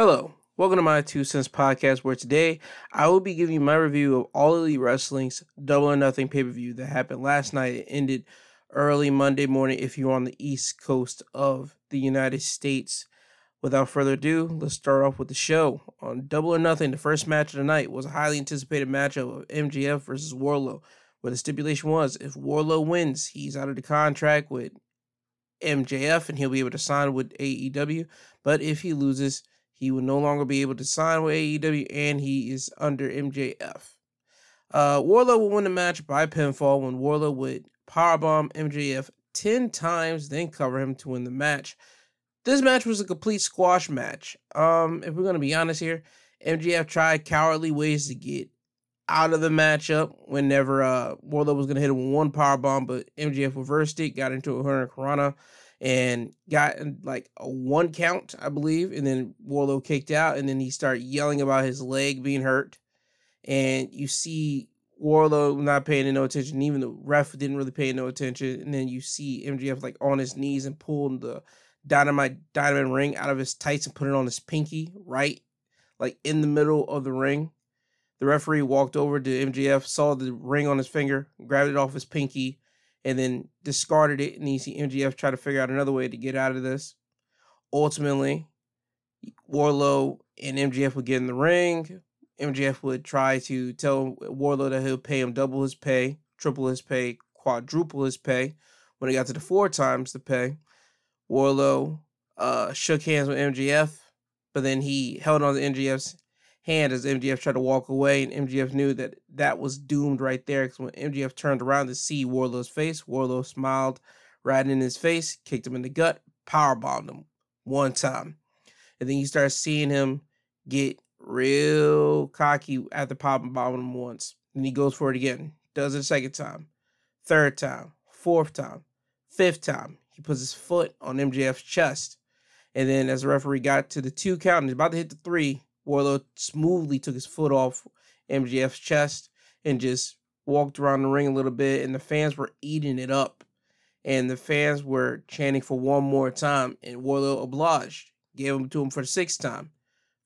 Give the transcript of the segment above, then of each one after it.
Hello, welcome to my Two Cents podcast, where today I will be giving you my review of All Elite Wrestling's Double or Nothing pay per view that happened last night. It ended early Monday morning if you're on the East Coast of the United States. Without further ado, let's start off with the show. On Double or Nothing, the first match of the night was a highly anticipated matchup of MJF versus Wardlow, where the stipulation was if Wardlow wins, he's out of the contract with MJF and he'll be able to sign with AEW. But if he loses, he will no longer be able to sign with AEW and he is under MJF. Uh, Wardlow will win the match by pinfall when Wardlow would powerbomb MJF 10 times, then cover him to win the match. This match was a complete squash match. Um, if we're gonna be honest here, MJF tried cowardly ways to get out of the matchup whenever uh Wardlow was gonna hit him with one power bomb, but MJF reversed it, got into a hurricanrana, and got like a one count, I believe, and then Wardlow kicked out, and then he started yelling about his leg being hurt, and you see Wardlow not paying no attention, even the ref didn't really pay no attention, and then you see MJF like on his knees and pulling the dynamite diamond ring out of his tights and put it on his pinky, right, like in the middle of the ring. The referee walked over to MJF, saw the ring on his finger, grabbed it off his pinky, and then discarded it. And you see MJF try to figure out another way to get out of this. Ultimately, Wardlow and MJF would get in the ring. MJF would try to tell Wardlow that he'll pay him double his pay, triple his pay, quadruple his pay. When it got to the four times the pay, Wardlow uh, shook hands with MJF, but then he held on to MJF's hand as MJF tried to walk away, and MJF knew that that was doomed right there. Because when MJF turned around to see Wardlow's face, Wardlow smiled right in his face, kicked him in the gut, power bombed him one time, and then you start seeing him get real cocky after popping bombing him once. Then he goes for it again, does it a second time, third time, fourth time, fifth time. He puts his foot on MJF's chest. And then as the referee got to the two count and he's about to hit the three, Wardlow smoothly took his foot off MJF's chest and just walked around the ring a little bit, and the fans were eating it up. And the fans were chanting for one more time, and Wardlow obliged, gave him to him for the sixth time.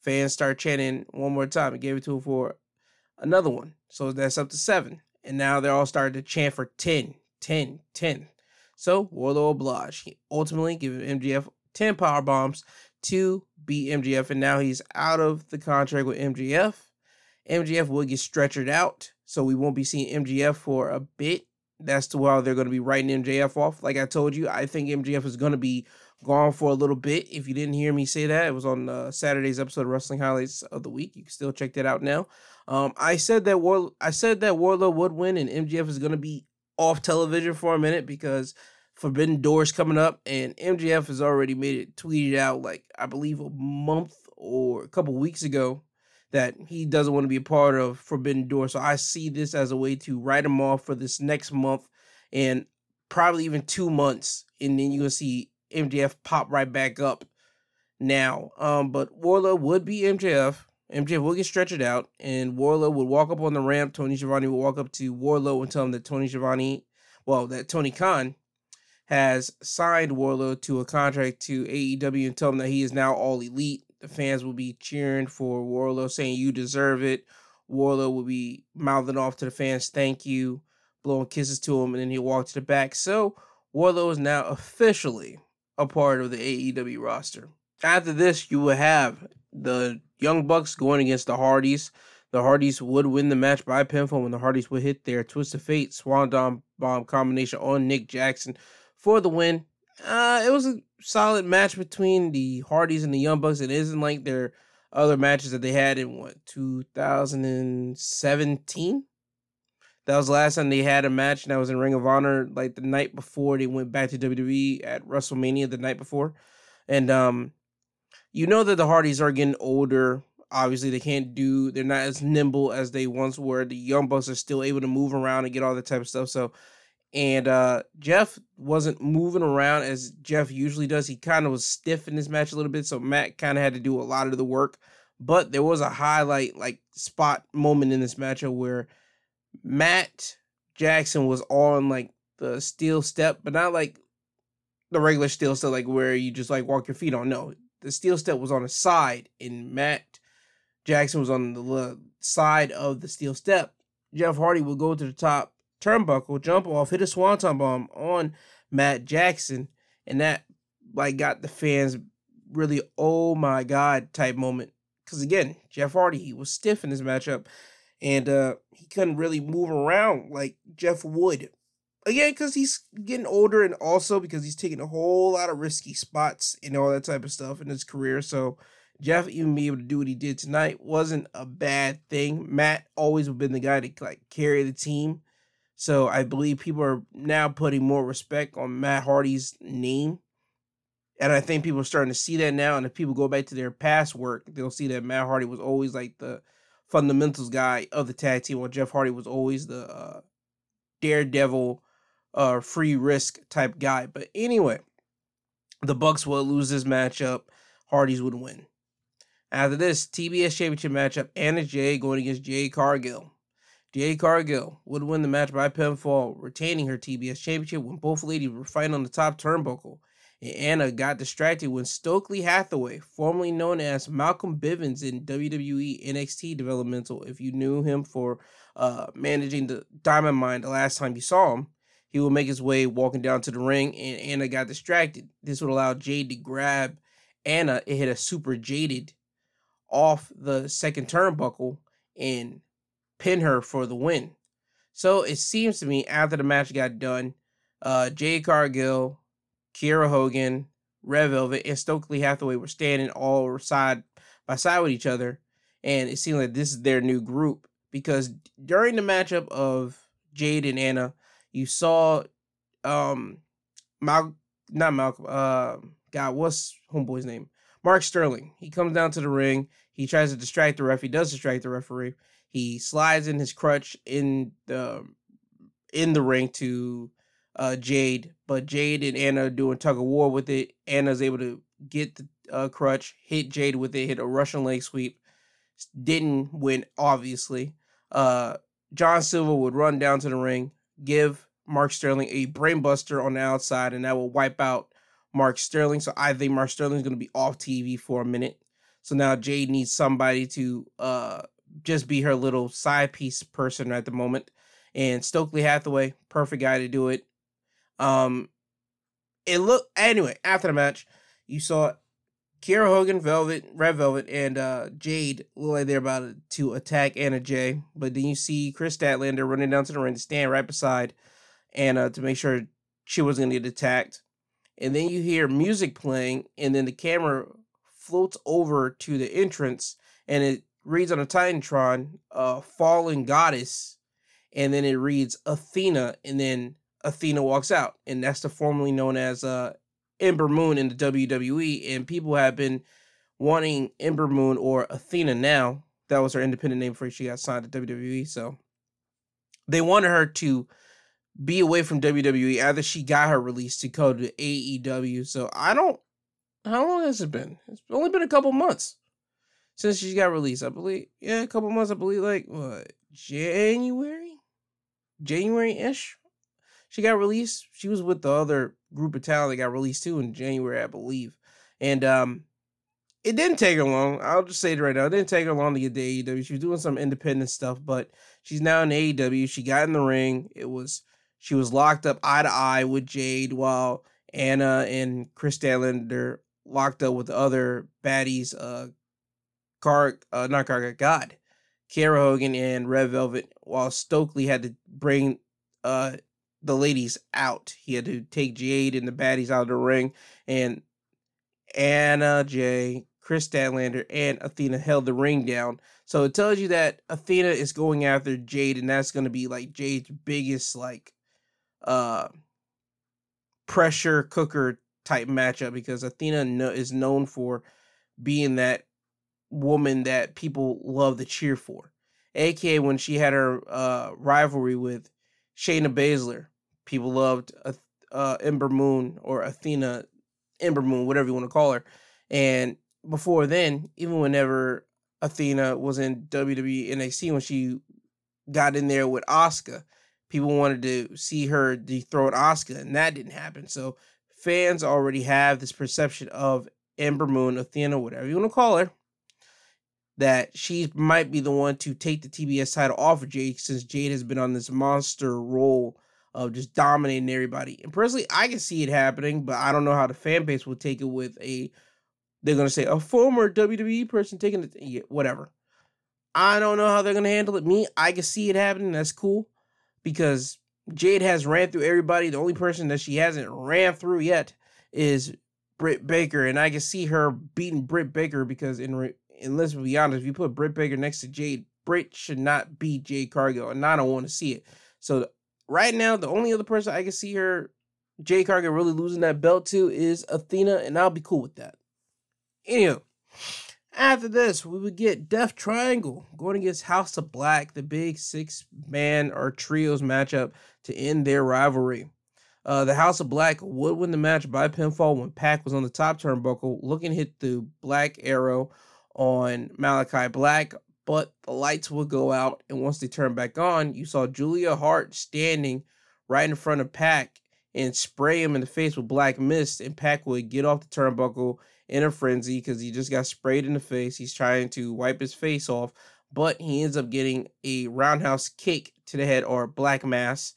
Fans start chanting one more time and gave it to him for another one. So that's up to seven. And now they're all starting to chant for 10, 10, 10. So Wardlow obliged. He ultimately gave MJF 10 power bombs to beat MJF, and now he's out of the contract with MJF. MJF will get stretchered out, so we won't be seeing MJF for a bit. That's to how they're going to be writing MJF off. Like I told you, I think MJF is going to be gone for a little bit. If you didn't hear me say that, it was on uh, Saturday's episode of Wrestling Highlights of the Week. You can still check that out now. Um, I said that War, I said that Wardlow would win, and MJF is going to be off television for a minute because Forbidden Doors coming up, and MJF has already made it tweeted out like I believe a month or a couple weeks ago that he doesn't want to be a part of Forbidden Door. So I see this as a way to write him off for this next month and probably even two months, and then you're gonna see MJF pop right back up now. Um, but Wardlow would be MJF. MJF will get stretched out, and Wardlow would walk up on the ramp. Tony Schiavone would walk up to Wardlow and tell him that Tony Schiavone, well, that Tony Khan has signed Wardlow to a contract to AEW and told him that he is now all elite. The fans will be cheering for Wardlow, saying you deserve it. Wardlow will be mouthing off to the fans, thank you, blowing kisses to him, and then he'll walk to the back. So Wardlow is now officially a part of the AEW roster. After this, you will have the Young Bucks going against the Hardys. The Hardys would win the match by pinfall when the Hardys would hit their Twist of Fate Swan Bomb combination on Nick Jackson for the win. Uh, it was a solid match between the Hardys and the Young Bucks. It isn't like their other matches that they had in what 2017. That was the last time they had a match, and that was in Ring of Honor, like the night before they went back to WWE at WrestleMania the night before. And um, you know that the Hardys are getting older. Obviously, they can't do. They're not as nimble as they once were. The Young Bucks are still able to move around and get all that type of stuff. So and uh, Jeff wasn't moving around as Jeff usually does. He kind of was stiff in this match a little bit, so Matt kind of had to do a lot of the work. But there was a highlight, like spot moment in this matchup where Matt Jackson was on like the steel step, but not like the regular steel step, like where you just like walk your feet on. No, the steel step was on the side, and Matt Jackson was on the side of the steel step. Jeff Hardy would go to the top turnbuckle, jump off, hit a swanton bomb on Matt Jackson, and that like got the fans really oh my god type moment. Because again, Jeff Hardy he was stiff in this matchup, and uh he couldn't really move around like Jeff would. Again, because he's getting older, and also because he's taking a whole lot of risky spots and all that type of stuff in his career. So Jeff even being able to do what he did tonight wasn't a bad thing. Matt always been the guy to like carry the team. So I believe people are now putting more respect on Matt Hardy's name. And I think people are starting to see that now. And if people go back to their past work, they'll see that Matt Hardy was always like the fundamentals guy of the tag team, while Jeff Hardy was always the uh, daredevil, uh, free risk type guy. But anyway, the Bucks will lose this matchup. Hardys would win. After this TBS Championship matchup, Anna Jay going against Jade Cargill. Jade Cargill would win the match by pinfall, retaining her TBS Championship when both ladies were fighting on the top turnbuckle. And Anna got distracted when Stokely Hathaway, formerly known as Malcolm Bivens in WWE NXT developmental, if you knew him for uh, managing the Diamond Mine the last time you saw him, he would make his way walking down to the ring, and Anna got distracted. This would allow Jade to grab Anna and hit a super jaded off the second turnbuckle and pin her for the win. So it seems to me after the match got done, uh, Jade Cargill, Kiera Hogan, Red Velvet, and Stokely Hathaway were standing all side by side with each other. And it seemed like this is their new group because during the matchup of Jade and Anna, you saw um Mal not Malcolm uh God, what's homeboy's name? Mark Sterling. He comes down to the ring. He tries to distract the ref. He does distract the referee. He slides in his crutch in the in the ring to uh, Jade, but Jade and Anna doing tug of war with it. Anna's able to get the uh, crutch, hit Jade with it, hit a Russian leg sweep. Didn't win, obviously. Uh, John Silver would run down to the ring, give Mark Sterling a brainbuster on the outside, and that will wipe out Mark Sterling. So I think Mark Sterling is going to be off TV for a minute. So now Jade needs somebody to uh just be her little side piece person at the moment. And Stokely Hathaway, perfect guy to do it. Um it looked anyway, after the match, you saw Kiera Hogan, Velvet, Red Velvet, and uh, Jade look like they're about to attack Anna Jay. But then you see Kris Statlander running down to the ring to stand right beside Anna to make sure she wasn't going to get attacked and then you hear music playing, and then the camera floats over to the entrance, and it reads on a Titantron, uh, fallen goddess, and then it reads Athena, and then Athena walks out, and that's the formerly known as uh, Ember Moon in the WWE, and people have been wanting Ember Moon or Athena now. That was her independent name before she got signed to WWE, so they wanted her to be away from WWE after she got her release to go to AEW. So I don't. How long has it been? It's only been a couple months since she got released. I believe. Yeah, a couple months. I believe like what January, January ish. She got released. She was with the other group of talent that got released too in January, I believe. And um, it didn't take her long. I'll just say it right now. It didn't take her long to get to AEW. She was doing some independent stuff, but she's now in AEW. She got in the ring. It was she was locked up eye to eye with Jade while Anna and Kris Statlander locked up with the other baddies, uh, Car, uh, not Car, God, Kiera Hogan and Red Velvet, while Stokely had to bring, uh, the ladies out. He had to take Jade and the baddies out of the ring, and Anna Jay, Kris Statlander, and Athena held the ring down. So it tells you that Athena is going after Jade, and that's going to be like Jade's biggest like uh pressure cooker type matchup because Athena no, is known for being that woman that people love to cheer for. AKA when she had her uh, rivalry with Shayna Baszler, people loved uh, Ember Moon or Athena Ember Moon, whatever you want to call her. And before then, even whenever Athena was in WWE NXT, when she got in there with Asuka, people wanted to see her dethrone Asuka, and that didn't happen. So fans already have this perception of Ember Moon, Athena, whatever you want to call her, that she might be the one to take the TBS title off of Jade since Jade has been on this monster role of just dominating everybody. And personally, I can see it happening, but I don't know how the fan base will take it with a they're gonna say a former WWE person taking it, yeah, whatever. I don't know how they're gonna handle it. Me, I can see it happening. That's cool because Jade has ran through everybody. The only person that she hasn't ran through yet is Britt Baker, and I can see her beating Britt Baker because in and let's be honest, if you put Britt Baker next to Jade, Britt should not beat Jade Cargill, and I don't want to see it. So right now, the only other person I can see her Jade Cargill really losing that belt to is Athena, and I'll be cool with that. Anyway, after this, we would get Death Triangle going against House of Black, the big six man or trios matchup to end their rivalry. Uh, the House of Black would win the match by pinfall when Pac was on the top turnbuckle, looking hit the black arrow on Malakai Black, but the lights would go out. And once they turned back on, you saw Julia Hart standing right in front of Pac and spray him in the face with black mist. And Pac would get off the turnbuckle in a frenzy because he just got sprayed in the face. He's trying to wipe his face off, but he ends up getting a roundhouse kick to the head or black mass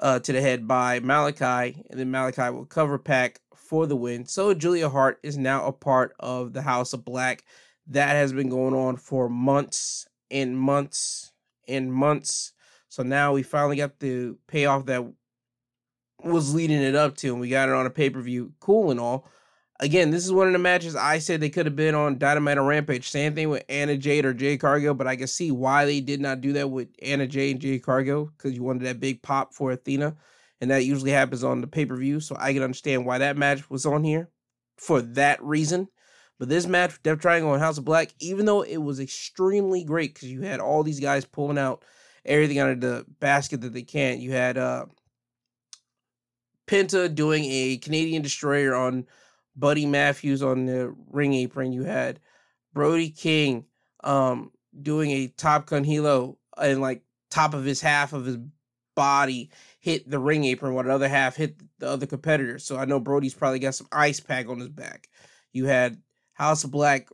uh, to the head by Malakai, and then Malakai will cover Pac for the win. So Julia Hart is now a part of the House of Black. That has been going on for months and months and months. So now we finally got the payoff that was leading it up to, and we got it on a pay per view. Cool and all. Again, this is one of the matches I said they could have been on Dynamite or Rampage. Same thing with Anna Jay or Jade Cargill, but I can see why they did not do that with Anna Jay and Jade Cargill because you wanted that big pop for Athena, and that usually happens on the pay per view. So I can understand why that match was on here for that reason. But this match, Death Triangle and House of Black, even though it was extremely great because you had all these guys pulling out everything out of the basket that they can. You had uh Penta doing a Canadian destroyer on Buddy Matthews on the ring apron. You had Brody King um, doing a tope con hilo and like top of his half of his body hit the ring apron while the other half hit the other competitor. So I know Brody's probably got some ice pack on his back. You had House of Black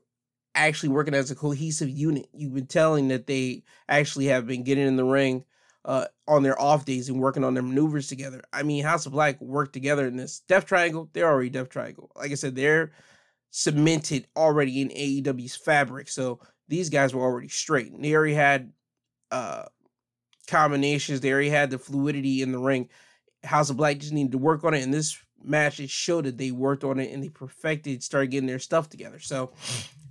actually working as a cohesive unit. You've been telling that they actually have been getting in the ring uh, on their off days and working on their maneuvers together. I mean, House of Black worked together in this Death Triangle. They're already Death Triangle. Like I said, they're cemented already in AEW's fabric. So these guys were already straight. And they already had uh, combinations. They already had the fluidity in the ring. House of Black just needed to work on it. And this match, it showed that they worked on it and they perfected, started getting their stuff together. So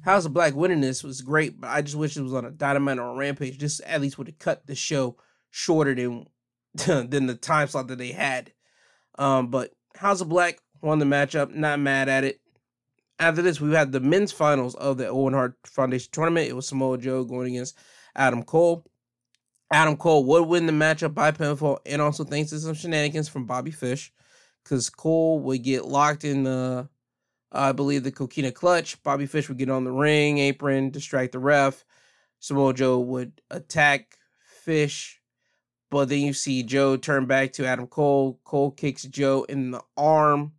House of Black winning this was great, but I just wish it was on a Dynamite or a Rampage. Just at least would have cut the show shorter than than the time slot that they had. Um, but House of Black won the matchup. Not mad at it. After this, we had the men's finals of the Owen Hart Foundation tournament. It was Samoa Joe going against Adam Cole. Adam Cole would win the matchup by pinfall, and also thanks to some shenanigans from Bobby Fish, because Cole would get locked in the, I believe, the coquina clutch. Bobby Fish would get on the ring apron, distract the ref. Samoa Joe would attack Fish but then you see Joe turn back to Adam Cole. Cole kicks Joe in the arm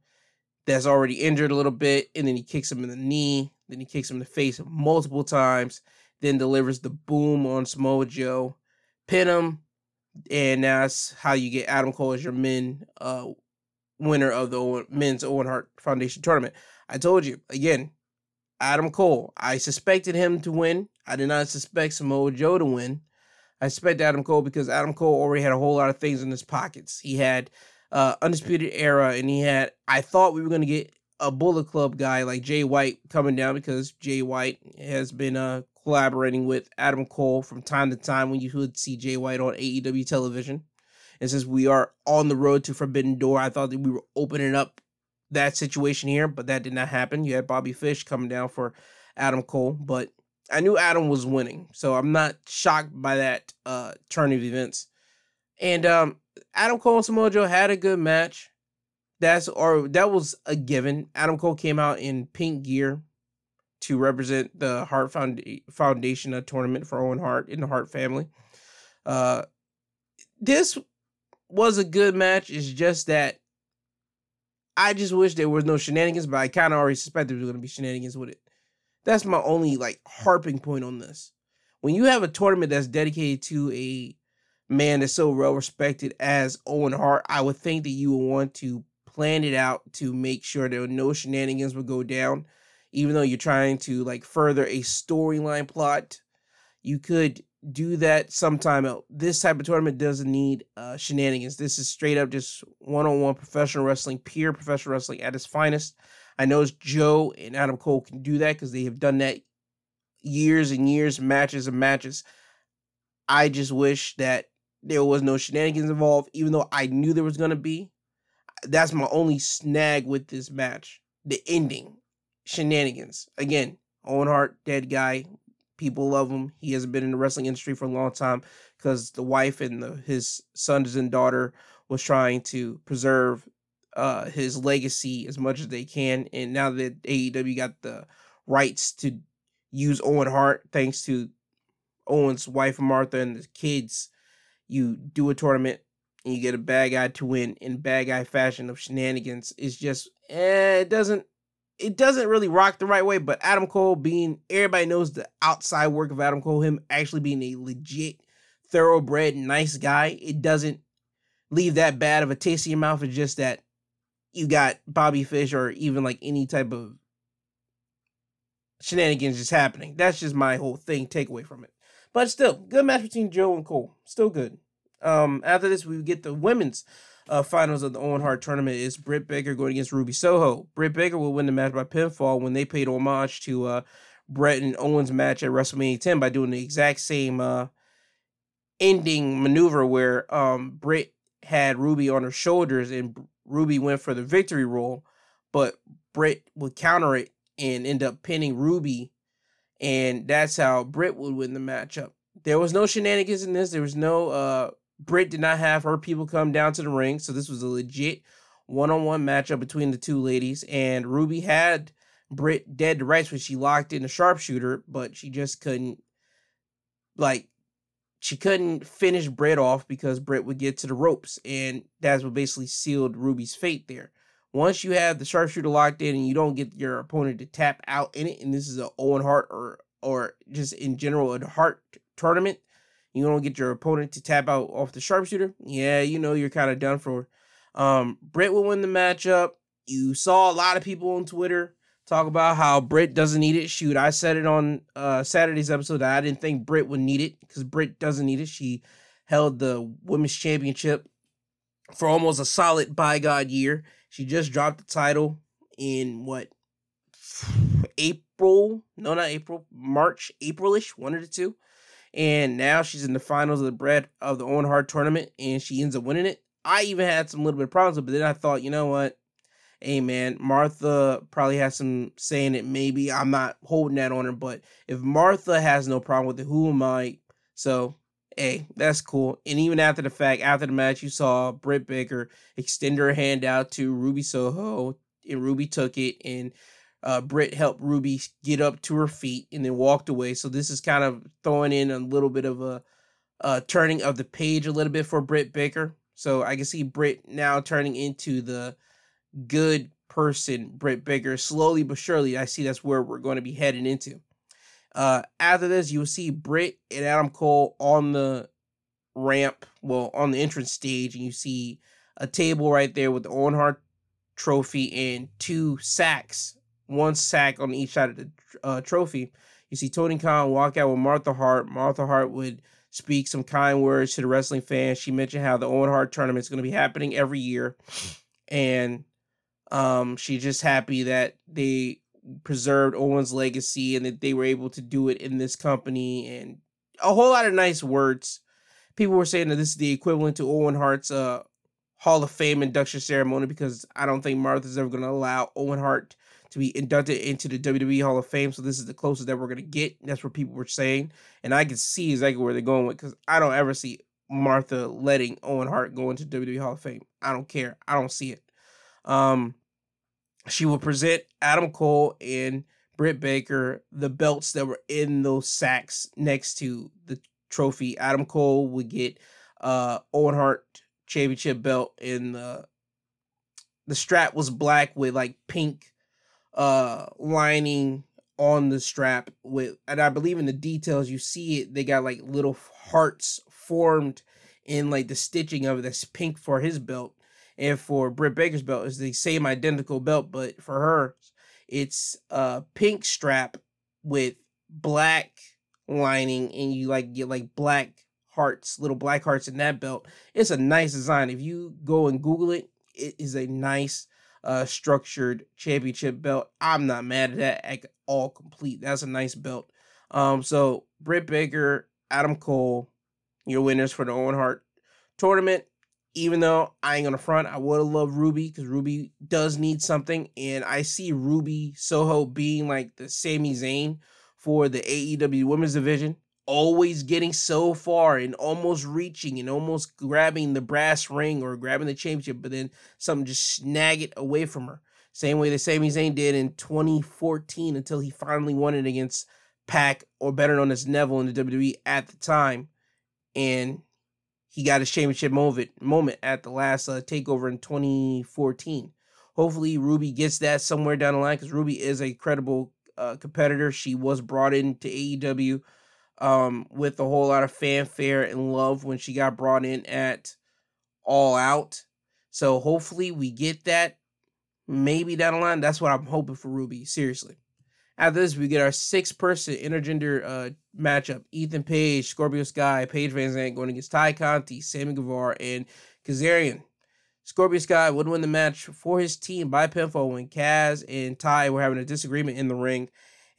that's already injured a little bit, and then he kicks him in the knee. Then he kicks him in the face multiple times. Then delivers the boom on Samoa Joe, pin him, and that's how you get Adam Cole as your men uh, winner of the men's Owen Hart Foundation tournament. I told you again, Adam Cole. I suspected him to win. I did not suspect Samoa Joe to win. I suspect Adam Cole because Adam Cole already had a whole lot of things in his pockets. He had uh, Undisputed Era, and he had. I thought we were going to get a Bullet Club guy like Jay White coming down because Jay White has been uh, collaborating with Adam Cole from time to time when you would see Jay White on AEW television. And since we are on the road to Forbidden Door, I thought that we were opening up that situation here, but that did not happen. You had Bobby Fish coming down for Adam Cole, but I knew Adam was winning, so I'm not shocked by that uh, turn of events. And um, Adam Cole and Samoa Joe had a good match. That's or that was a given. Adam Cole came out in pink gear to represent the Hart Foundation a tournament for Owen Hart in the Hart family. Uh, this was a good match. It's just that I just wish there was no shenanigans, but I kind of already suspected there was going to be shenanigans with it. That's my only like harping point on this. When you have a tournament that's dedicated to a man that's so well respected as Owen Hart, I would think that you would want to plan it out to make sure there no shenanigans would go down. Even though you're trying to like further a storyline plot, you could do that sometime else. This type of tournament doesn't need uh, shenanigans. This is straight up just one on one professional wrestling, pure professional wrestling at its finest. I know Joe and Adam Cole can do that because they have done that years and years, matches and matches. I just wish that there was no shenanigans involved, even though I knew there was going to be. That's my only snag with this match. The ending. Shenanigans. Again, Owen Hart, dead guy, People love him. He hasn't been in the wrestling industry for a long time because the wife and the, his sons and daughter was trying to preserve uh, his legacy as much as they can. And now that AEW got the rights to use Owen Hart, thanks to Owen's wife Martha and the kids, you do a tournament and you get a bad guy to win in bad guy fashion of shenanigans. It's just eh, it doesn't it doesn't really rock the right way, but Adam Cole being everybody knows the outside work of Adam Cole, him actually being a legit, thoroughbred, nice guy, it doesn't leave that bad of a taste in your mouth. It's just that you got Bobby Fish or even like any type of shenanigans just happening. That's just my whole thing takeaway from it. But still, good match between Joe and Cole. Still good. Um, after this, we get the women's uh, finals of the Owen Hart tournament is Britt Baker going against Ruby Soho. Britt Baker will win the match by pinfall when they paid homage to uh, Bret and Owens match at WrestleMania 10 by doing the exact same uh, ending maneuver where um, Britt had Ruby on her shoulders and Ruby went for the victory roll, but Britt would counter it and end up pinning Ruby, and that's how Britt would win the matchup. There was no shenanigans in this. There was no uh, Britt did not have her people come down to the ring, so this was a legit one-on-one matchup between the two ladies. And Ruby had Britt dead to rights when she locked in the sharpshooter, but she just couldn't, like, she couldn't finish Britt off because Britt would get to the ropes, and that's what basically sealed Ruby's fate there. Once you have the sharpshooter locked in and you don't get your opponent to tap out in it, and this is a Owen Hart or or just in general a Hart tournament, you don't get your opponent to tap out off the sharpshooter, yeah, you know you're kind of done for. Um, Britt will win the matchup. You saw a lot of people on Twitter talk about how Britt doesn't need it. Shoot, I said it on uh, Saturday's episode that I didn't think Britt would need it because Britt doesn't need it. She held the women's championship for almost a solid by God year. She just dropped the title in what April? No, not April. March, Aprilish, one of the two and now she's in the finals of the bread of the Owen Hart tournament, and she ends up winning it. I even had some little bit of problems, but then I thought, you know what? Hey man, Martha probably has some saying it. Maybe I'm not holding that on her, but if Martha has no problem with it, who am I? So hey, that's cool. And even after the fact, after the match, you saw Britt Baker extend her hand out to Ruby Soho, and Ruby took it, and uh, Britt helped Ruby get up to her feet and then walked away. So this is kind of throwing in a little bit of a, a turning of the page a little bit for Britt Baker. So I can see Britt now turning into the good person, Britt Baker, slowly but surely. I see that's where we're going to be heading into. Uh, after this, you will see Britt and Adam Cole on the ramp, well, on the entrance stage, and you see a table right there with the Owen Hart trophy and two sacks one sack on each side of the uh, trophy. You see Tony Khan walk out with Martha Hart. Martha Hart would speak some kind words to the wrestling fans. She mentioned how the Owen Hart tournament is going to be happening every year, and um, she's just happy that they preserved Owen's legacy and that they were able to do it in this company and a whole lot of nice words. People were saying that this is the equivalent to Owen Hart's uh, Hall of Fame induction ceremony because I don't think Martha's ever going to allow Owen Hart to be inducted into the WWE Hall of Fame. So this is the closest that we're gonna get. That's what people were saying, and I can see exactly where they're going with because I don't ever see Martha letting Owen Hart go into WWE Hall of Fame. I don't care. I don't see it. Um, she will present Adam Cole and Britt Baker the belts that were in those sacks next to the trophy. Adam Cole would get uh Owen Hart championship belt in the the strap was black with like pink uh lining on the strap with and I believe in the details you see it they got like little hearts formed in like the stitching of it that's pink for his belt and for Britt Baker's belt. Is the same identical belt but for her it's a pink strap with black lining and you like get like black hearts little black hearts in that belt. It's a nice design. If you go and google it it is a nice uh structured championship belt. I'm not mad at that at all complete. That's a nice belt. Um so britt baker adam cole your winners for the owen hart tournament. Even though i ain't gonna front i would have loved ruby because ruby does need something and i see ruby soho being like the Sami Zayn for the aew women's division always getting so far and almost reaching and almost grabbing the brass ring or grabbing the championship, but then something just snag it away from her. Same way that Sami Zayn did in 2014 until he finally won it against Pac, or better known as Neville in the WWE at the time. And he got his championship moment, moment at the last uh, takeover in 2014. Hopefully, Ruby gets that somewhere down the line because Ruby is a credible uh, competitor. She was brought into AEW um, with a whole lot of fanfare and love when she got brought in at All Out. So hopefully we get that maybe down the line. That's what I'm hoping for Ruby. Seriously. After this, we get our six person intergender uh, matchup Ethan Page, Scorpio Sky, Paige VanZant going against Tay Conti, Sammy Guevara, and Kazarian. Scorpio Sky would win the match for his team by pinfall when Kaz and Tay were having a disagreement in the ring.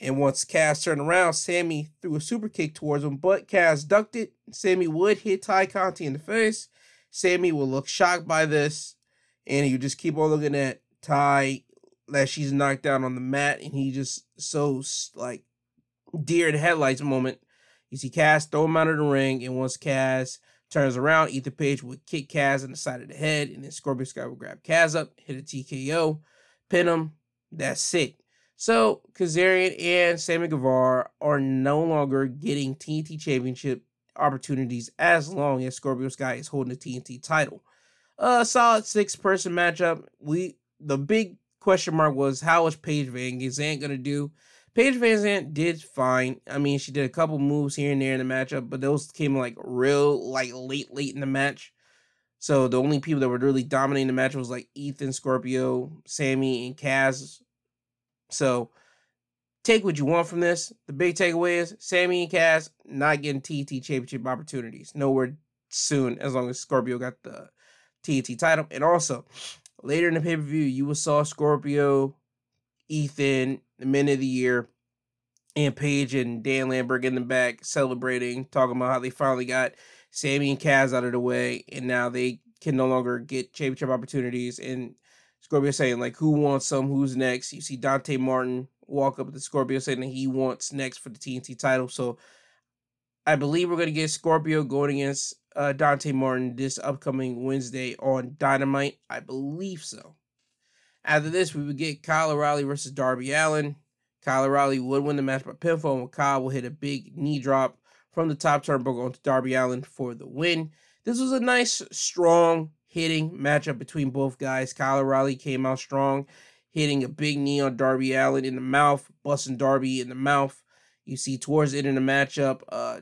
And once Kaz turned around, Sammy threw a super kick towards him, but Kaz ducked it. Sammy would hit Tay Conti in the face. Sammy will look shocked by this, and he just keep on looking at Tay that she's knocked down on the mat, and he just so like deer in headlights moment. You see Kaz throw him out of the ring, and once Kaz turns around, Ethan Page would kick Kaz in the side of the head, and then Scorpio Sky would grab Kaz up, hit a TKO, pin him. That's it. So Kazarian and Sammy Guevara are no longer getting TNT Championship opportunities as long as Scorpio Sky is holding the TNT title. A solid six person matchup. We the big question mark was how is Paige Van Zant gonna do? Paige Van Zant did fine. I mean, she did a couple moves here and there in the matchup, but those came like real like late, late in the match. So the only people that were really dominating the match was like Ethan, Scorpio, Sammy, and Kaz so take what you want from this. The big takeaway is Sammy and Kaz not getting TNT championship opportunities. Nowhere soon, as long as Scorpio got the TNT title. And also, later in the pay per view, you will saw Scorpio, Ethan, the men of the year, and Paige and Dan Lambert in the back celebrating, talking about how they finally got Sammy and Kaz out of the way, and now they can no longer get championship opportunities. And Scorpio saying like, "Who wants some? Who's next?" You see Dante Martin walk up to Scorpio saying that he wants next for the TNT title. So I believe we're gonna get Scorpio going against uh, Dante Martin this upcoming Wednesday on Dynamite. I believe so. After this, we would get Kyle O'Reilly versus Darby Allin. Kyle O'Reilly would win the match by pinfall, and Kyle will hit a big knee drop from the top turnbuckle onto Darby Allin for the win. This was a nice, strong hitting matchup between both guys. Kyle O'Reilly came out strong, hitting a big knee on Darby Allin in the mouth, busting Darby in the mouth. You see towards the end of the matchup, uh,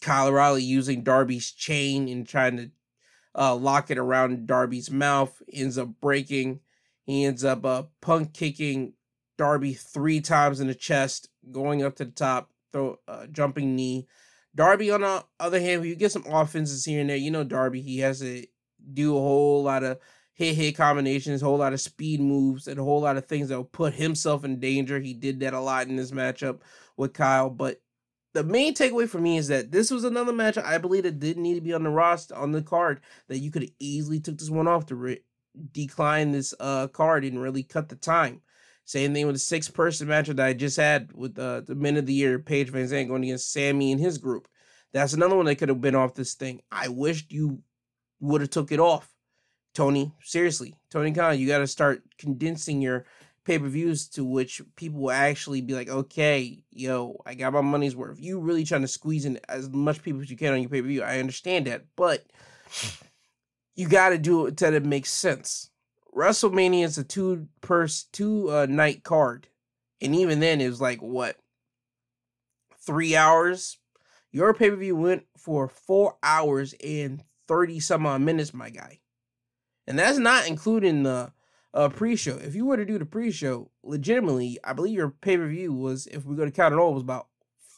Kyle O'Reilly using Darby's chain and trying to uh, lock it around Darby's mouth, ends up breaking. He ends up uh, punk kicking Darby three times in the chest, going up to the top, throw uh, jumping knee, Darby, on the other hand, you get some offenses here and there, you know Darby, he has to do a whole lot of hit hit combinations, a whole lot of speed moves, and a whole lot of things that will put himself in danger. He did that a lot in this matchup with Kyle. But the main takeaway for me is that this was another matchup I believe that didn't need to be on the roster on the card that you could easily took this one off to re- decline this uh card and really cut the time. Same thing with the six person matchup that I just had with uh, the men of the year, Paige VanZant going against Sammy and his group. That's another one that could have been off this thing. I wished you would have took it off. Tony, seriously, Tony Khan, you got to start condensing your pay per views to which people will actually be like, okay, yo, I got my money's worth. You really trying to squeeze in as much people as you can on your pay per view. I understand that, but you got to do it that it makes sense. WrestleMania is a two per two uh, night card, and even then it was like what three hours. Your pay per view went for four hours and thirty some odd minutes, my guy, and that's not including the uh, pre-show. If you were to do the pre-show, legitimately, I believe your pay-per-view was, if we're going to count it all, was about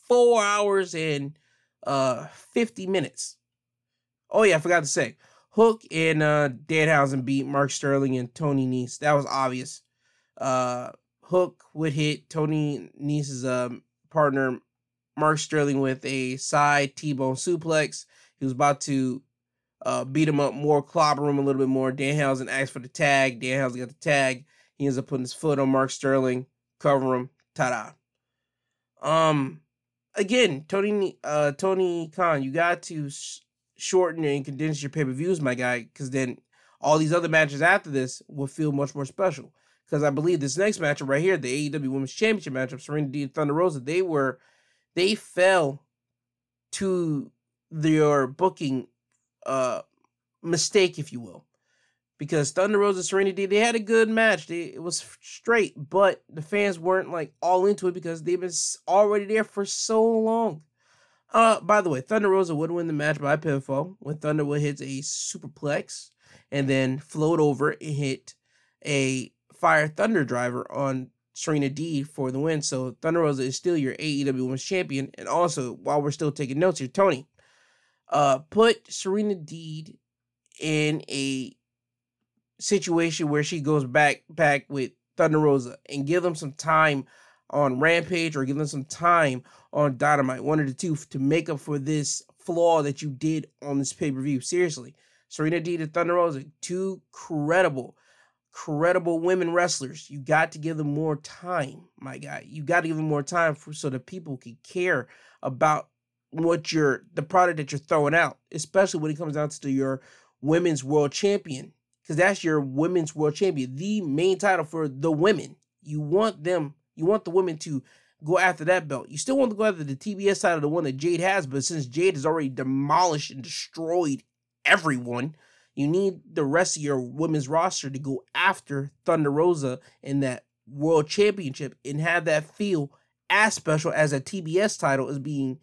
four hours and uh 50 minutes. Oh yeah, I forgot to say. Hook and uh Danhausen beat Mark Sterling and Tony Nese. That was obvious. Uh Hook would hit Tony Nese's um partner Mark Sterling with a side T-bone suplex. He was about to uh, beat him up more, clobber him a little bit more. Danhausen asked for the tag. Danhausen got the tag. He ends up putting his foot on Mark Sterling, cover him. Ta-da. Um, again, Tony, uh, Tony Khan, you got to shorten and condense your pay-per-views, my guy, because then all these other matches after this will feel much more special. Because I believe this next matchup right here, the AEW Women's Championship matchup, Serena Deeb and Thunder Rosa, they were, they fell to their booking uh mistake, if you will. Because Thunder Rosa and Serenity, they had a good match. They, it was straight, but the fans weren't like all into it because they've been already there for so long. Uh, by the way, Thunder Rosa would win the match by pinfall when Thunder would hit a superplex and then float over and hit a fire thunder driver on Serena Deeb for the win. So Thunder Rosa is still your AEW Women's Champion. And also, while we're still taking notes here, Tony, uh, put Serena Deeb in a situation where she goes back back with Thunder Rosa and give them some time on Rampage or give them some time on Dynamite, one of the two, to make up for this flaw that you did on this pay per view. Seriously, Serena Deeb and Thunder Rosa, two credible, credible women wrestlers. You got to give them more time, my guy. You got to give them more time for so that people can care about what you're the product that you're throwing out, especially when it comes down to your women's world champion. Because that's your women's world champion, the main title for the women. You want them, you want the women to go after that belt. You still want to go after the TBS title, the one that Jade has, but since Jade has already demolished and destroyed everyone, you need the rest of your women's roster to go after Thunder Rosa in that world championship and have that feel as special as a TBS title is being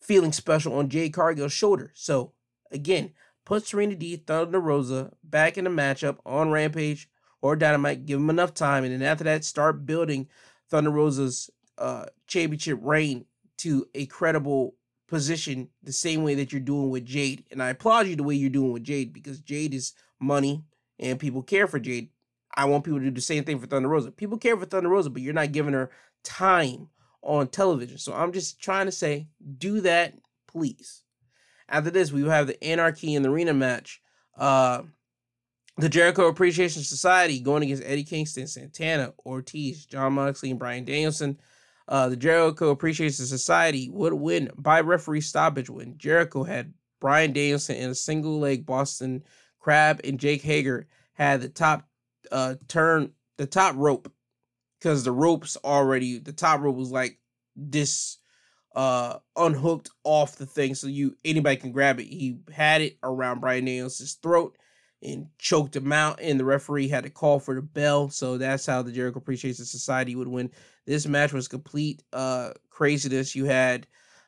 feeling special on Jade Cargill's shoulder. So again, put Serena Deeb, Thunder Rosa back in the matchup on Rampage or Dynamite. Give them enough time, and then after that, start building Thunder Rosa's uh, championship reign to a credible position the same way that you're doing with Jade. And I applaud you the way you're doing with Jade because Jade is money and people care for Jade. I want people to do the same thing for Thunder Rosa. People care for Thunder Rosa, but you're not giving her time on television. So I'm just trying to say, do that, please. After this, we have the Anarchy in the Arena match. Uh, the Jericho Appreciation Society going against Eddie Kingston, Santana, Ortiz, Jon Moxley, and Bryan Danielson. Uh, the Jericho Appreciation Society would win by referee stoppage when Jericho had Bryan Danielson in a single leg Boston Crab and Jake Hager had the top uh turn the top rope because the ropes already the top rope was like this uh unhooked off the thing so you anybody can grab it. He had it around Brian Daniels' throat and choked him out, and the referee had to call for the bell. So that's how the Jericho Appreciation Society would win. This match was complete uh craziness. You had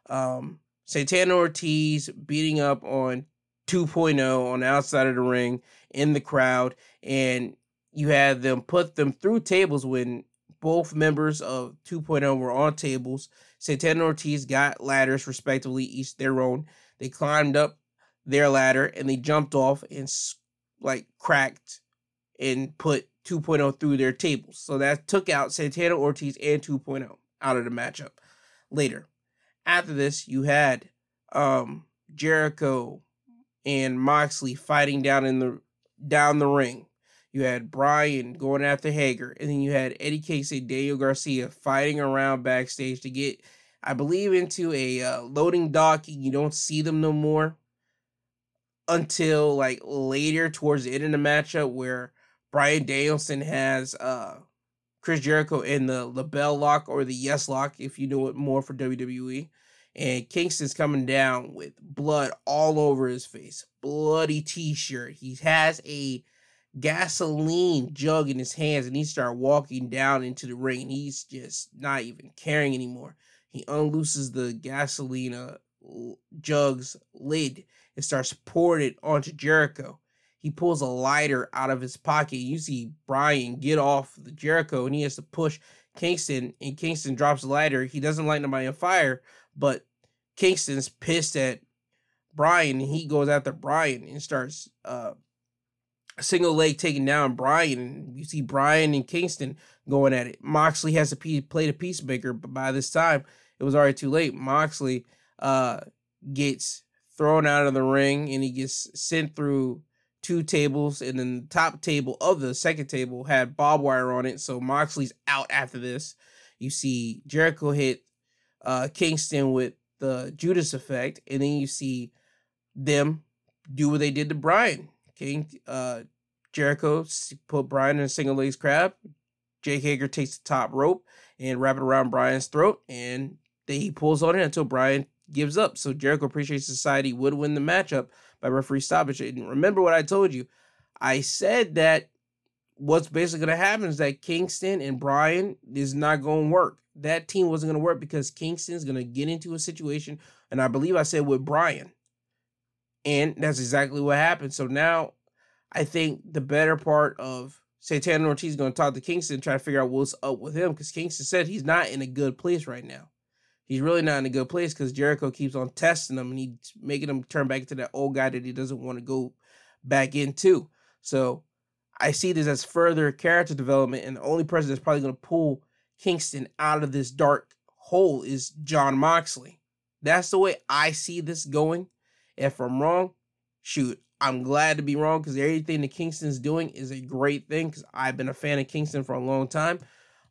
um Santana Ortiz beating up on 2.0 on the outside of the ring in the crowd, and you had them put them through tables when both members of 2.0 were on tables. Santana Ortiz got ladders, respectively, each their own. They climbed up their ladder and they jumped off and like cracked and put 2.0 through their tables. So that took out Santana Ortiz and 2.0 out of the matchup. Later, after this, you had um, Jericho and Moxley fighting down in the down the ring. You had Bryan going after Hager, and then you had Eddie Casey, Daniel Garcia fighting around backstage to get, I believe, into a uh, loading dock. You don't see them no more until like later towards the end of the matchup where Bryan Danielson has uh Chris Jericho in the LeBell lock or the Yes lock, if you know it more for WWE. And Kingston's coming down with blood all over his face, bloody t shirt. He has a gasoline jug in his hands and he started walking down into the ring he's just not even caring anymore. He unlooses the gasoline uh, jug's lid and starts pouring it onto Jericho. He pulls a lighter out of his pocket. You see Bryan get off the Jericho and he has to push Kingston and Kingston drops the lighter. He doesn't light nobody on fire, but Kingston's pissed at Bryan and he goes after Bryan and starts uh single leg taking down Bryan. You see Bryan and Kingston going at it. Moxley has to play the peacemaker, but by this time it was already too late. Moxley uh gets thrown out of the ring and he gets sent through two tables and then the top table of the second table had barbed wire on it so moxley's out after this. You see jericho hit uh kingston with the judas effect and then you see them do what they did to brian king uh jericho put bryan in a single legs crab. Jake hager takes the top rope and wrap it around bryan's throat and then he pulls on it until bryan gives up so jericho appreciation society would win the matchup by referee stoppage. And remember what I told you. I said that what's basically going to happen is that Kingston and Bryan is not going to work. That team wasn't going to work because Kingston's going to get into a situation, and I believe I said with Bryan. And that's exactly what happened. So now I think the better part of Santana Ortiz is going to talk to Kingston and try to figure out what's up with him because Kingston said he's not in a good place right now he's really not in a good place because Jericho keeps on testing him and he's making him turn back into that old guy that he doesn't want to go back into. So I see this as further character development, and the only person that's probably going to pull Kingston out of this dark hole is Jon Moxley. That's the way I see this going. If I'm wrong, shoot, I'm glad to be wrong because everything that Kingston's doing is a great thing because I've been a fan of Kingston for a long time.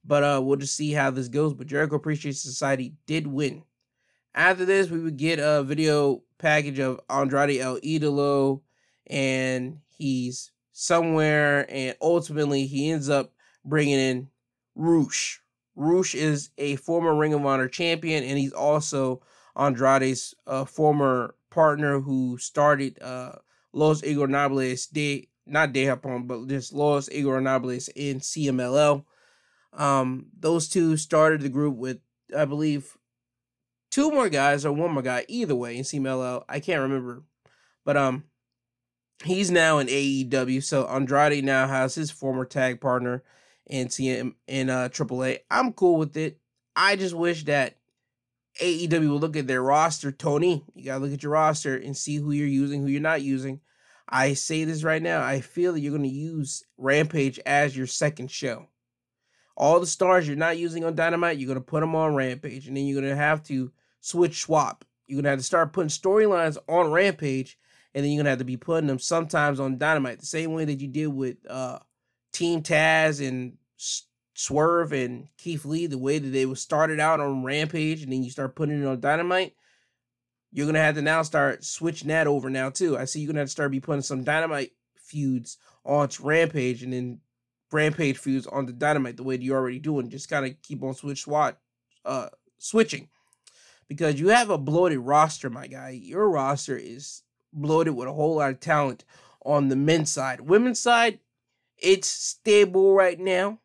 But uh, we'll just see how this goes. But Jericho Appreciation Society did win. After this, we would get a video package of Andrade El Idolo, and he's somewhere, and ultimately he ends up bringing in Rush. Rush is a former Ring of Honor champion, and he's also Andrade's uh, former partner who started uh, Los Ingobernables de not De Japón, but just Los Ingobernables in CMLL. Um, those two started the group with, I believe, two more guys or one more guy. Either way, in CMLL, I can't remember, but um, he's now in AEW. So Andrade now has his former tag partner in CM in uh AAA. I'm cool with it. I just wish that AEW would look at their roster. Tony, you gotta look at your roster and see who you're using, who you're not using. I say this right now. I feel that you're gonna use Rampage as your second show all the stars you're not using on Dynamite, you're gonna put them on Rampage, and then you're gonna have to switch swap. You're gonna have to start putting storylines on Rampage, and then you're gonna have to be putting them sometimes on Dynamite, the same way that you did with uh, Team Taz and Swerve and Keith Lee, the way that they was started out on Rampage, and then you start putting it on Dynamite. You're gonna have to now start switching that over now too. I see you're gonna have to start be putting some Dynamite feuds on Rampage, and then Rampage feuds on the Dynamite the way you already do and Just kind of keep on switch swat, uh, switching, because you have a bloated roster, my guy. Your roster is bloated with a whole lot of talent on the men's side. Women's side, it's stable right now.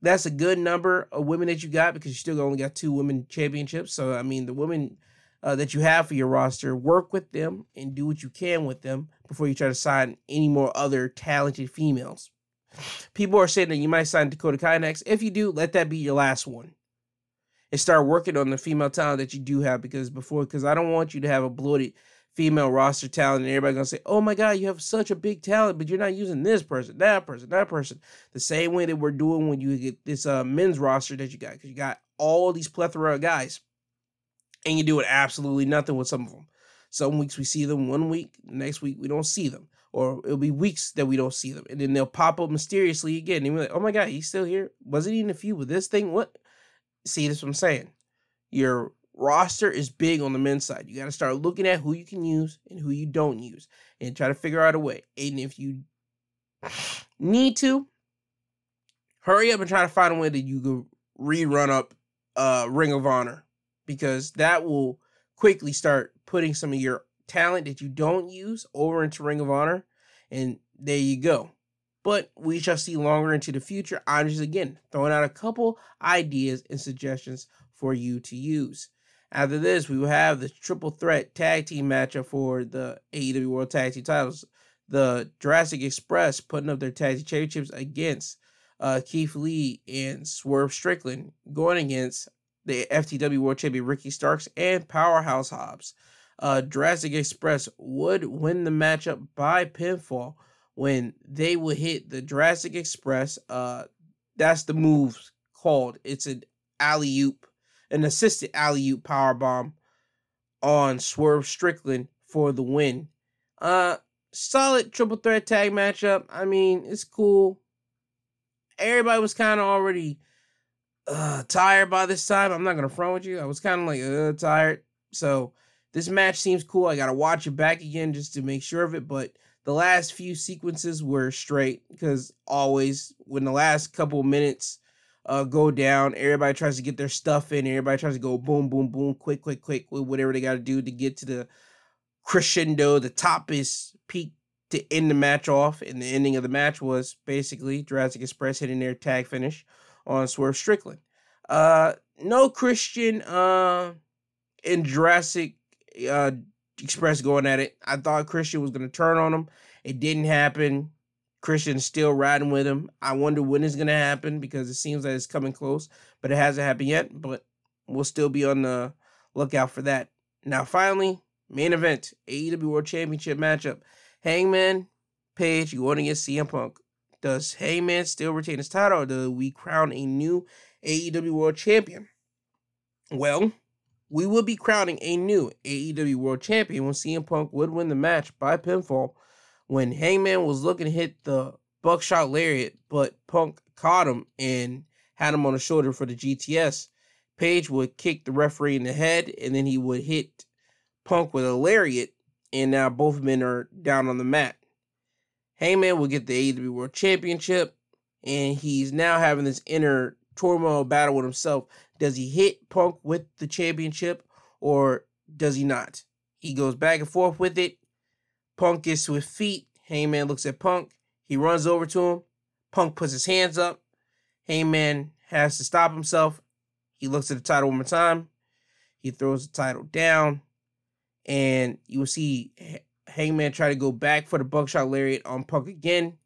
That's a good number of women that you got because you still only got two women championships. So I mean, the women uh, that you have for your roster, work with them and do what you can with them before you try to sign any more other talented females. People are saying that you might sign Dakota Kai next. If you do, let that be your last one. And start working on the female talent that you do have because before, because I don't want you to have a bloated female roster talent and everybody gonna say, oh my God, you have such a big talent, but you're not using this person, that person, that person. The same way that we're doing when you get this uh, men's roster that you got, because you got all these plethora of guys and you're doing absolutely nothing with some of them. Some weeks we see them one week, next week we don't see them or it'll be weeks that we don't see them, and then they'll pop up mysteriously again. And we're like, "Oh my god, he's still here! Wasn't he in a feud with this thing? What?" See, that's what I'm saying. Your roster is big on the men's side. You got to start looking at who you can use and who you don't use, and try to figure out a way. And if you need to, hurry up and try to find a way that you can rerun up uh, Ring of Honor because that will quickly start putting some of your talent that you don't use over into Ring of Honor, and there you go. but we shall see longer into the future. I'm just again throwing out a couple ideas and suggestions for you to use. After this, we will have the triple threat tag team matchup for the AEW World Tag Team titles. The Jurassic Express putting up their tag team championships against uh, Keith Lee and Swerve Strickland, going against the FTW World Champion Ricky Starks and Powerhouse Hobbs. Uh, Jurassic Express would win the matchup by pinfall when they would hit the Jurassic Express. Uh, that's the move called. It's an alley oop an assisted alley oop power bomb on Swerve Strickland for the win. Uh, solid triple threat tag matchup. I mean, it's cool. Everybody was kind of already uh tired by this time. I'm not gonna front with you. I was kind of like uh tired. So this match seems cool. I gotta watch it back again just to make sure of it. But the last few sequences were straight because always when the last couple minutes uh, go down. Everybody tries to get their stuff in. Everybody tries to go boom, boom, boom, quick, quick, quick, whatever they got to do to get to the crescendo, the top is peak to end the match off. And the ending of the match was basically Jurassic Express hitting their tag finish on Swerve Strickland. Uh, no Christian uh, in Jurassic uh, Express going at it. I thought Christian was to turn on him. It didn't happen. Christian's still riding with him. I wonder when it's gonna happen because it seems like it's coming close, but it hasn't happened yet. But we'll still be on the lookout for that. Now, finally, main event: AEW World Championship matchup. Hangman Page going against CM Punk. Does Hangman still retain his title, or do we crown a new AEW World Champion? Well, we will be crowning a new AEW World Champion when CM Punk would win the match by pinfall when Hangman was looking to hit the buckshot lariat, but Punk caught him and had him on the shoulder for the GTS. Page would kick the referee in the head, and then he would hit Punk with a lariat, and now both men are down on the mat. Hangman will get the AEW World Championship, and he's now having this inner turmoil battle with himself. Does he hit Punk with the championship, or does he not? He goes back and forth with it. Punk gets to his feet. Hangman looks at Punk. He runs over to him. Punk puts his hands up. Hangman has to stop himself. He looks at the title one more time. He throws the title down. And you will see Hangman try to go back for the buckshot lariat on Punk again.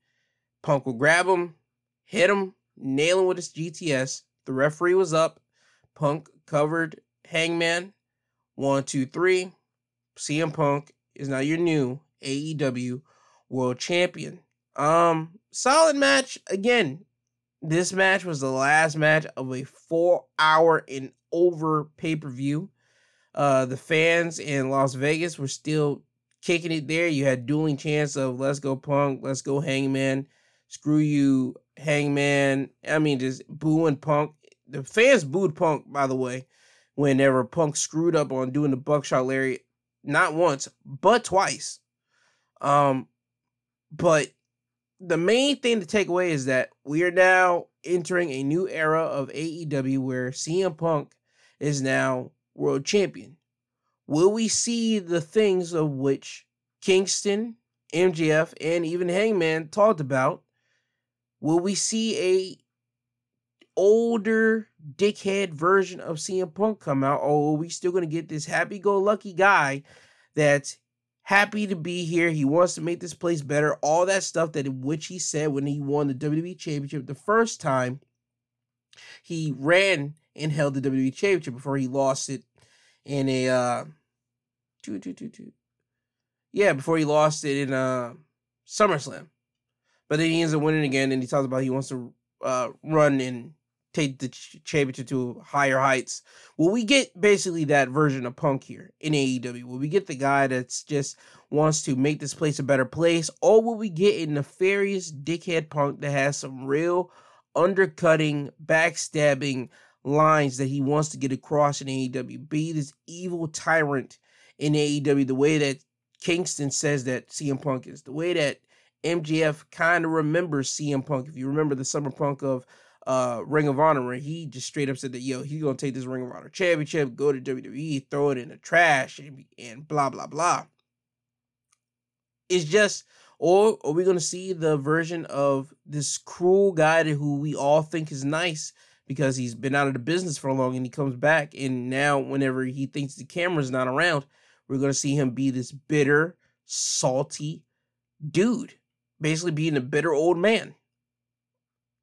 Punk will grab him, hit him, nail him with his GTS. The referee was up. Punk covered Hangman. One, two, three. CM Punk is now your new AEW World Champion. Um, solid match. Again, this match was the last match of a four hour and over pay per view. Uh, the fans in Las Vegas were still kicking it there. You had dueling chants of "Let's go Punk," "Let's go Hangman," "Screw you Hangman." I mean, just booing Punk. The fans booed Punk, by the way, whenever Punk screwed up on doing the buckshot lariat, not once but twice. Um, but the main thing to take away is that we are now entering a new era of AEW where CM Punk is now world champion. Will we see the things of which Kingston, MJF, and even Hangman talked about? Will we see a older dickhead version of CM Punk come out, or are we still gonna get this happy-go-lucky guy that's happy to be here. He wants to make this place better. All that stuff that which he said when he won the WWE Championship the first time he ran and held the WWE Championship before he lost it in a uh two two two two. Yeah, before he lost it in uh SummerSlam. But then he ends up winning again and he talks about he wants to uh run and take the championship to higher heights. Will we get basically that version of Punk here in AEW? Will we get the guy that's just wants to make this place a better place, or will we get a nefarious dickhead Punk that has some real undercutting, backstabbing lines that he wants to get across in AEW? Be this evil tyrant in AEW, the way that Kingston says that CM Punk is, the way that MJF kind of remembers CM Punk. If you remember the Summer Punk of uh Ring of Honor where he just straight up said that yo he's gonna take this Ring of Honor championship, go to WWE, throw it in the trash, and, and blah blah blah. It's just Or are we to see the version of this cruel guy who we all think is nice because he's been out of the business for a long and he comes back and now whenever he thinks the camera's not around, we're to see him be this bitter, salty dude, basically being a bitter old man.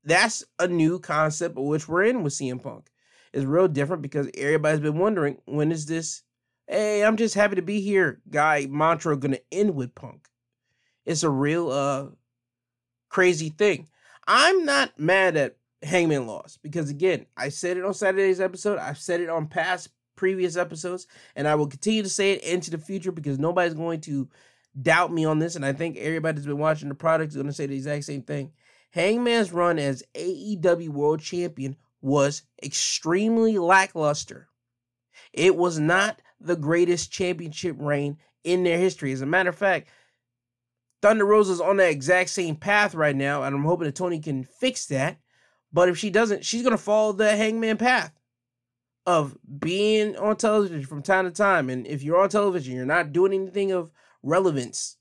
That's a new concept of which we're in with CM Punk. It's real different because everybody's been wondering when is this hey, I'm just happy to be here guy mantra to end with Punk. It's a real uh crazy thing. I'm not mad at Hangman loss because again, I said it on Saturday's episode, I've said it on past previous episodes, and I will continue to say it into the future because nobody's going to doubt me on this, and I think everybody that's been watching the product is to say the exact same thing. Hangman's run as AEW World Champion was extremely lackluster. It was not the greatest championship reign in their history. As a matter of fact, Thunder Rosa's on that exact same path right now, and I'm hoping that Tony can fix that. But if she doesn't, she's gonna follow the Hangman path of being on television from time to time. And if you're on television, you're not doing anything of relevance.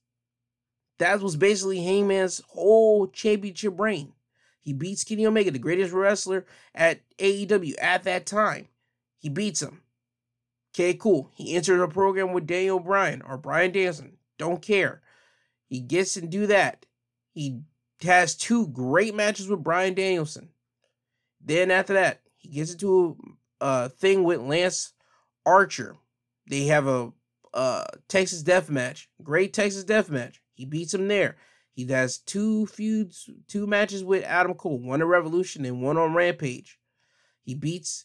That was basically Hangman's whole championship reign. He beats Kenny Omega, the greatest wrestler at AEW at that time. He beats him. Okay, cool. He enters a program with Daniel Bryan or Bryan Danielson. Don't care. He gets to do that. He has two great matches with Bryan Danielson. Then after that, he gets into a thing with Lance Archer. They have a, a Texas Death Match. Great Texas Death Match. He beats him there. He has two feuds, two matches with Adam Cole, one on Revolution and one on Rampage. He beats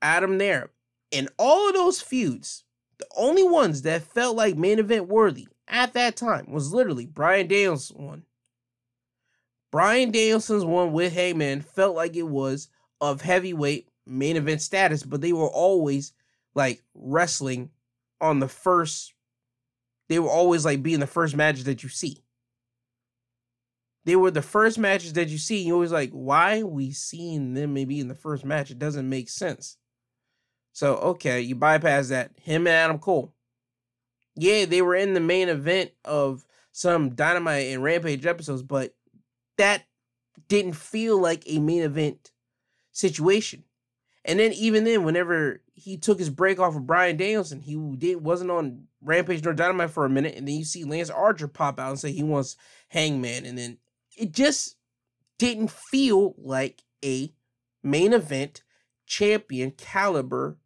Adam there. And all of those feuds, the only ones that felt like main event worthy at that time was literally Bryan Danielson's one. Bryan Danielson's one with Hangman felt like it was of heavyweight main event status, but they were always like wrestling on the first. They were always like being the first matches that you see. They were the first matches that you see. You always like, why we seeing them maybe in the first match? It doesn't make sense. So okay, you bypass that. Him and Adam Cole. Yeah, they were in the main event of some Dynamite and Rampage episodes, but that didn't feel like a main event situation. And then even then, whenever he took his break off of Bryan Danielson, he did wasn't on Rampage nor Dynamite for a minute, and then you see Lance Archer pop out and say he wants Hangman, and then it just didn't feel like a main event champion caliber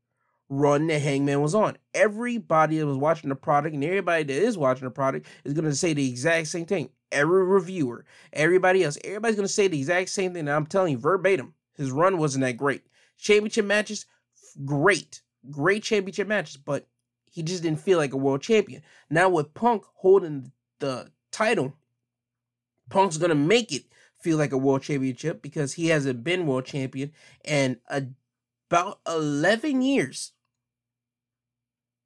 run that Hangman was on. Everybody that was watching the product and everybody that is watching the product is going to say the exact same thing. Every reviewer, everybody else, everybody's going to say the exact same thing. I'm telling you verbatim. His run wasn't that great. Championship matches, great. Great championship matches, but he just didn't feel like a world champion. Now with Punk holding the title, Punk's to make it feel like a world championship because he hasn't been world champion in about 11 years.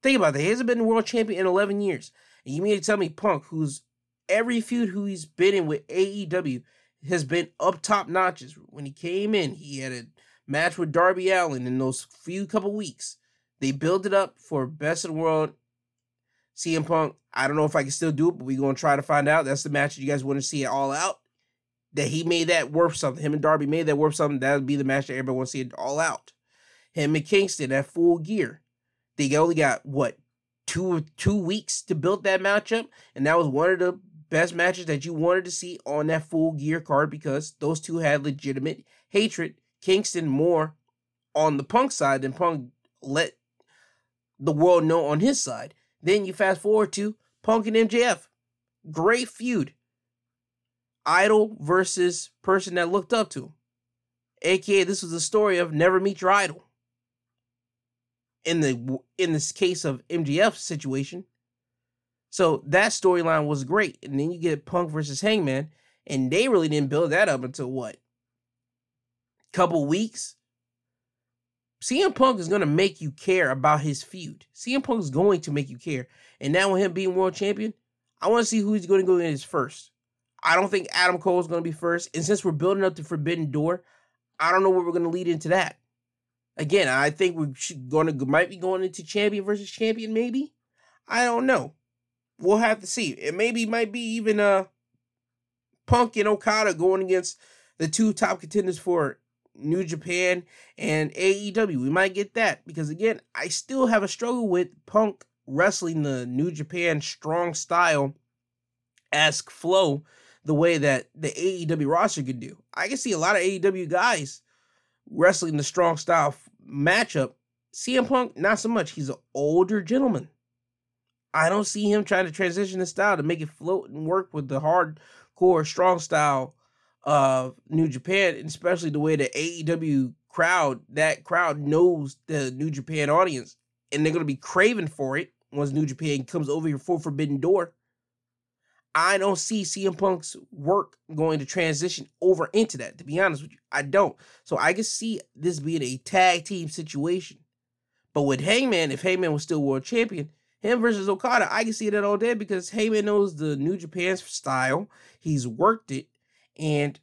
Think about that. He hasn't been world champion in 11 years. And you mean to tell me Punk, who's every feud who he's been in with AEW has been up top notches. When he came in, he had a match with Darby Allin in those few couple weeks. They built it up for best in the world. CM Punk, I don't know if I can still do it, but we're gonna try to find out. That's the match that you guys want to see it all out. That he made that worth something. Him and Darby made that worth something. That would be the match that everybody wants to see it all out. Him and Kingston at full gear. They only got what two two weeks to build that matchup, and that was one of the best matches that you wanted to see on that full gear card because those two had legitimate hatred. Kingston more on the Punk side than Punk let the world know on his side. Then you fast forward to Punk and MJF. Great feud. Idol versus person that looked up to him. AKA, this was the story of never meet your idol in the in this case of MJF situation. So that storyline was great, and then you get Punk versus Hangman, and they really didn't build that up until what? Couple weeks. CM Punk is gonna make you care about his feud. CM Punk is going to make you care, and now with him being world champion, I want to see who he's going to go in as first. I don't think Adam Cole is going to be first, and since we're building up the Forbidden Door, I don't know where we're going to lead into that. Again, I think we're going to might be going into champion versus champion. Maybe I don't know. We'll have to see. It maybe might be even uh Punk and Okada going against the two top contenders for New Japan and AEW. We might get that because again, I still have a struggle with Punk wrestling the New Japan strong style esque flow the way that the AEW roster could do. I can see a lot of AEW guys wrestling the strong style matchup. CM Punk, not so much. He's an older gentleman. I don't see him trying to transition the style to make it float and work with the hardcore strong style of New Japan, especially the way the AEW crowd, that crowd knows the New Japan audience, and they're gonna be craving for it once New Japan comes over here for Forbidden Door. I don't see CM Punk's work going to transition over into that, to be honest with you. I don't. So I can see this being a tag team situation. But with Hangman, if Hangman was still world champion, him versus Okada, I can see that all day because Hangman knows the New Japan style. He's worked it. And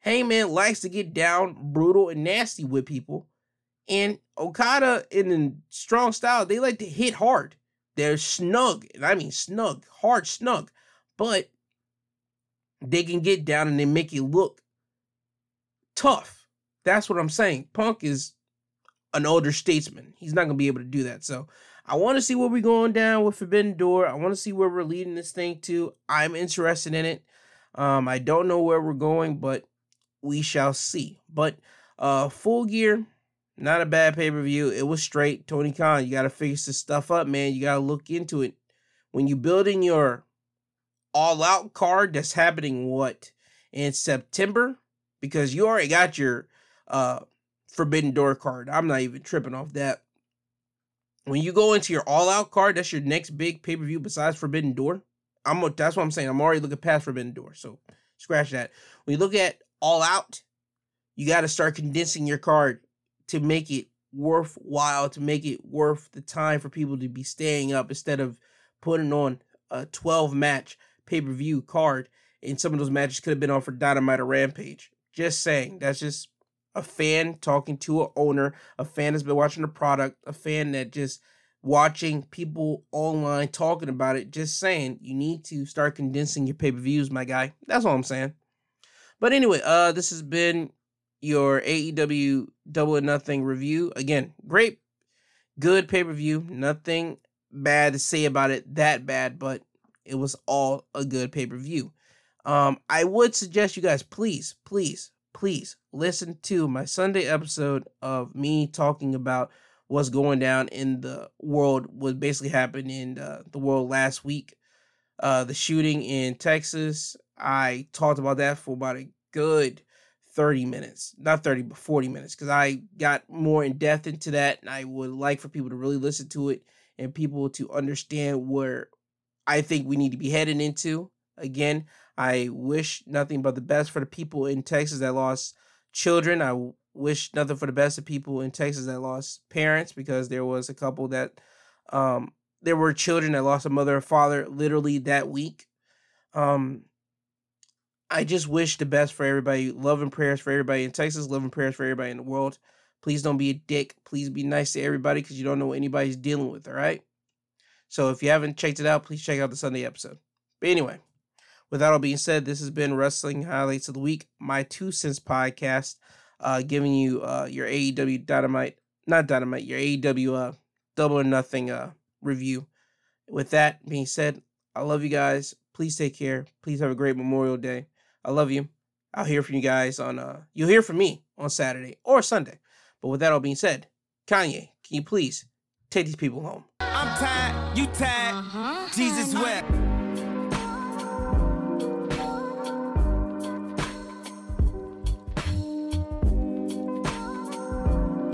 Hangman likes to get down brutal and nasty with people. And Okada in the strong style, they like to hit hard. They're snug. And I mean snug, hard snug but they can get down and they make you look tough. That's what I'm saying. Punk is an older statesman. He's not gonna be able to do that. So I want to see where we're going down with Forbidden Door. I want to see where we're leading this thing to. I'm interested in it. Um, I don't know where we're going, but we shall see. But uh, full gear, not a bad pay per view. It was straight. Tony Khan, you got to fix this stuff up, man. You got to look into it. When you're building your all out card that's happening what in September because you already got your uh Forbidden Door card. I'm not even tripping off that. When you go into your all out card, that's your next big pay per view besides Forbidden Door. I'm that's what I'm saying. I'm already looking past Forbidden Door, so scratch that. When you look at all out, you got to start condensing your card to make it worthwhile, to make it worth the time for people to be staying up instead of putting on a 12 match pay per view card, and some of those matches could have been on for Dynamite or Rampage. Just saying, that's just a fan talking to an owner, a fan that's been watching the product, a fan that just watching people online talking about it. Just saying, you need to start condensing your pay per views, my guy. That's all I'm saying. But anyway, uh, this has been your AEW Double or Nothing review. Again, great, good pay per view. Nothing bad to say about it. That bad, but it was all a good pay per view. Um, I would suggest you guys please, please, please listen to my Sunday episode of me talking about what's going down in the world, what basically happened in the, the world last week. Uh, the shooting in Texas. I talked about that for about a good 30 minutes, not 30, but 40 minutes, because I got more in depth into that. And I would like for people to really listen to it and people to understand where I think we need to be heading into. Again, I wish nothing but the best for the people in Texas that lost children. I wish nothing for the best of people in Texas that lost parents because there was a couple that um there were children that lost a mother or father literally that week. Um I just wish the best for everybody. Love and prayers for everybody in Texas. Love and prayers for everybody in the world. Please don't be a dick. Please be nice to everybody because you don't know what anybody's dealing with, all right? So if you haven't checked it out, please check out the Sunday episode. But anyway, with that all being said, this has been Wrestling Highlights of the Week, my two cents podcast, uh, giving you uh, your AEW Dynamite, not Dynamite, your AEW uh, Double or Nothing uh, review. With that being said, I love you guys. Please take care. Please have a great Memorial Day. I love you. I'll hear from you guys on uh you'll hear from me on Saturday or Sunday. But with that all being said, Kanye, can you please take these people home? I'm tired, you tired, uh-huh. Jesus wept.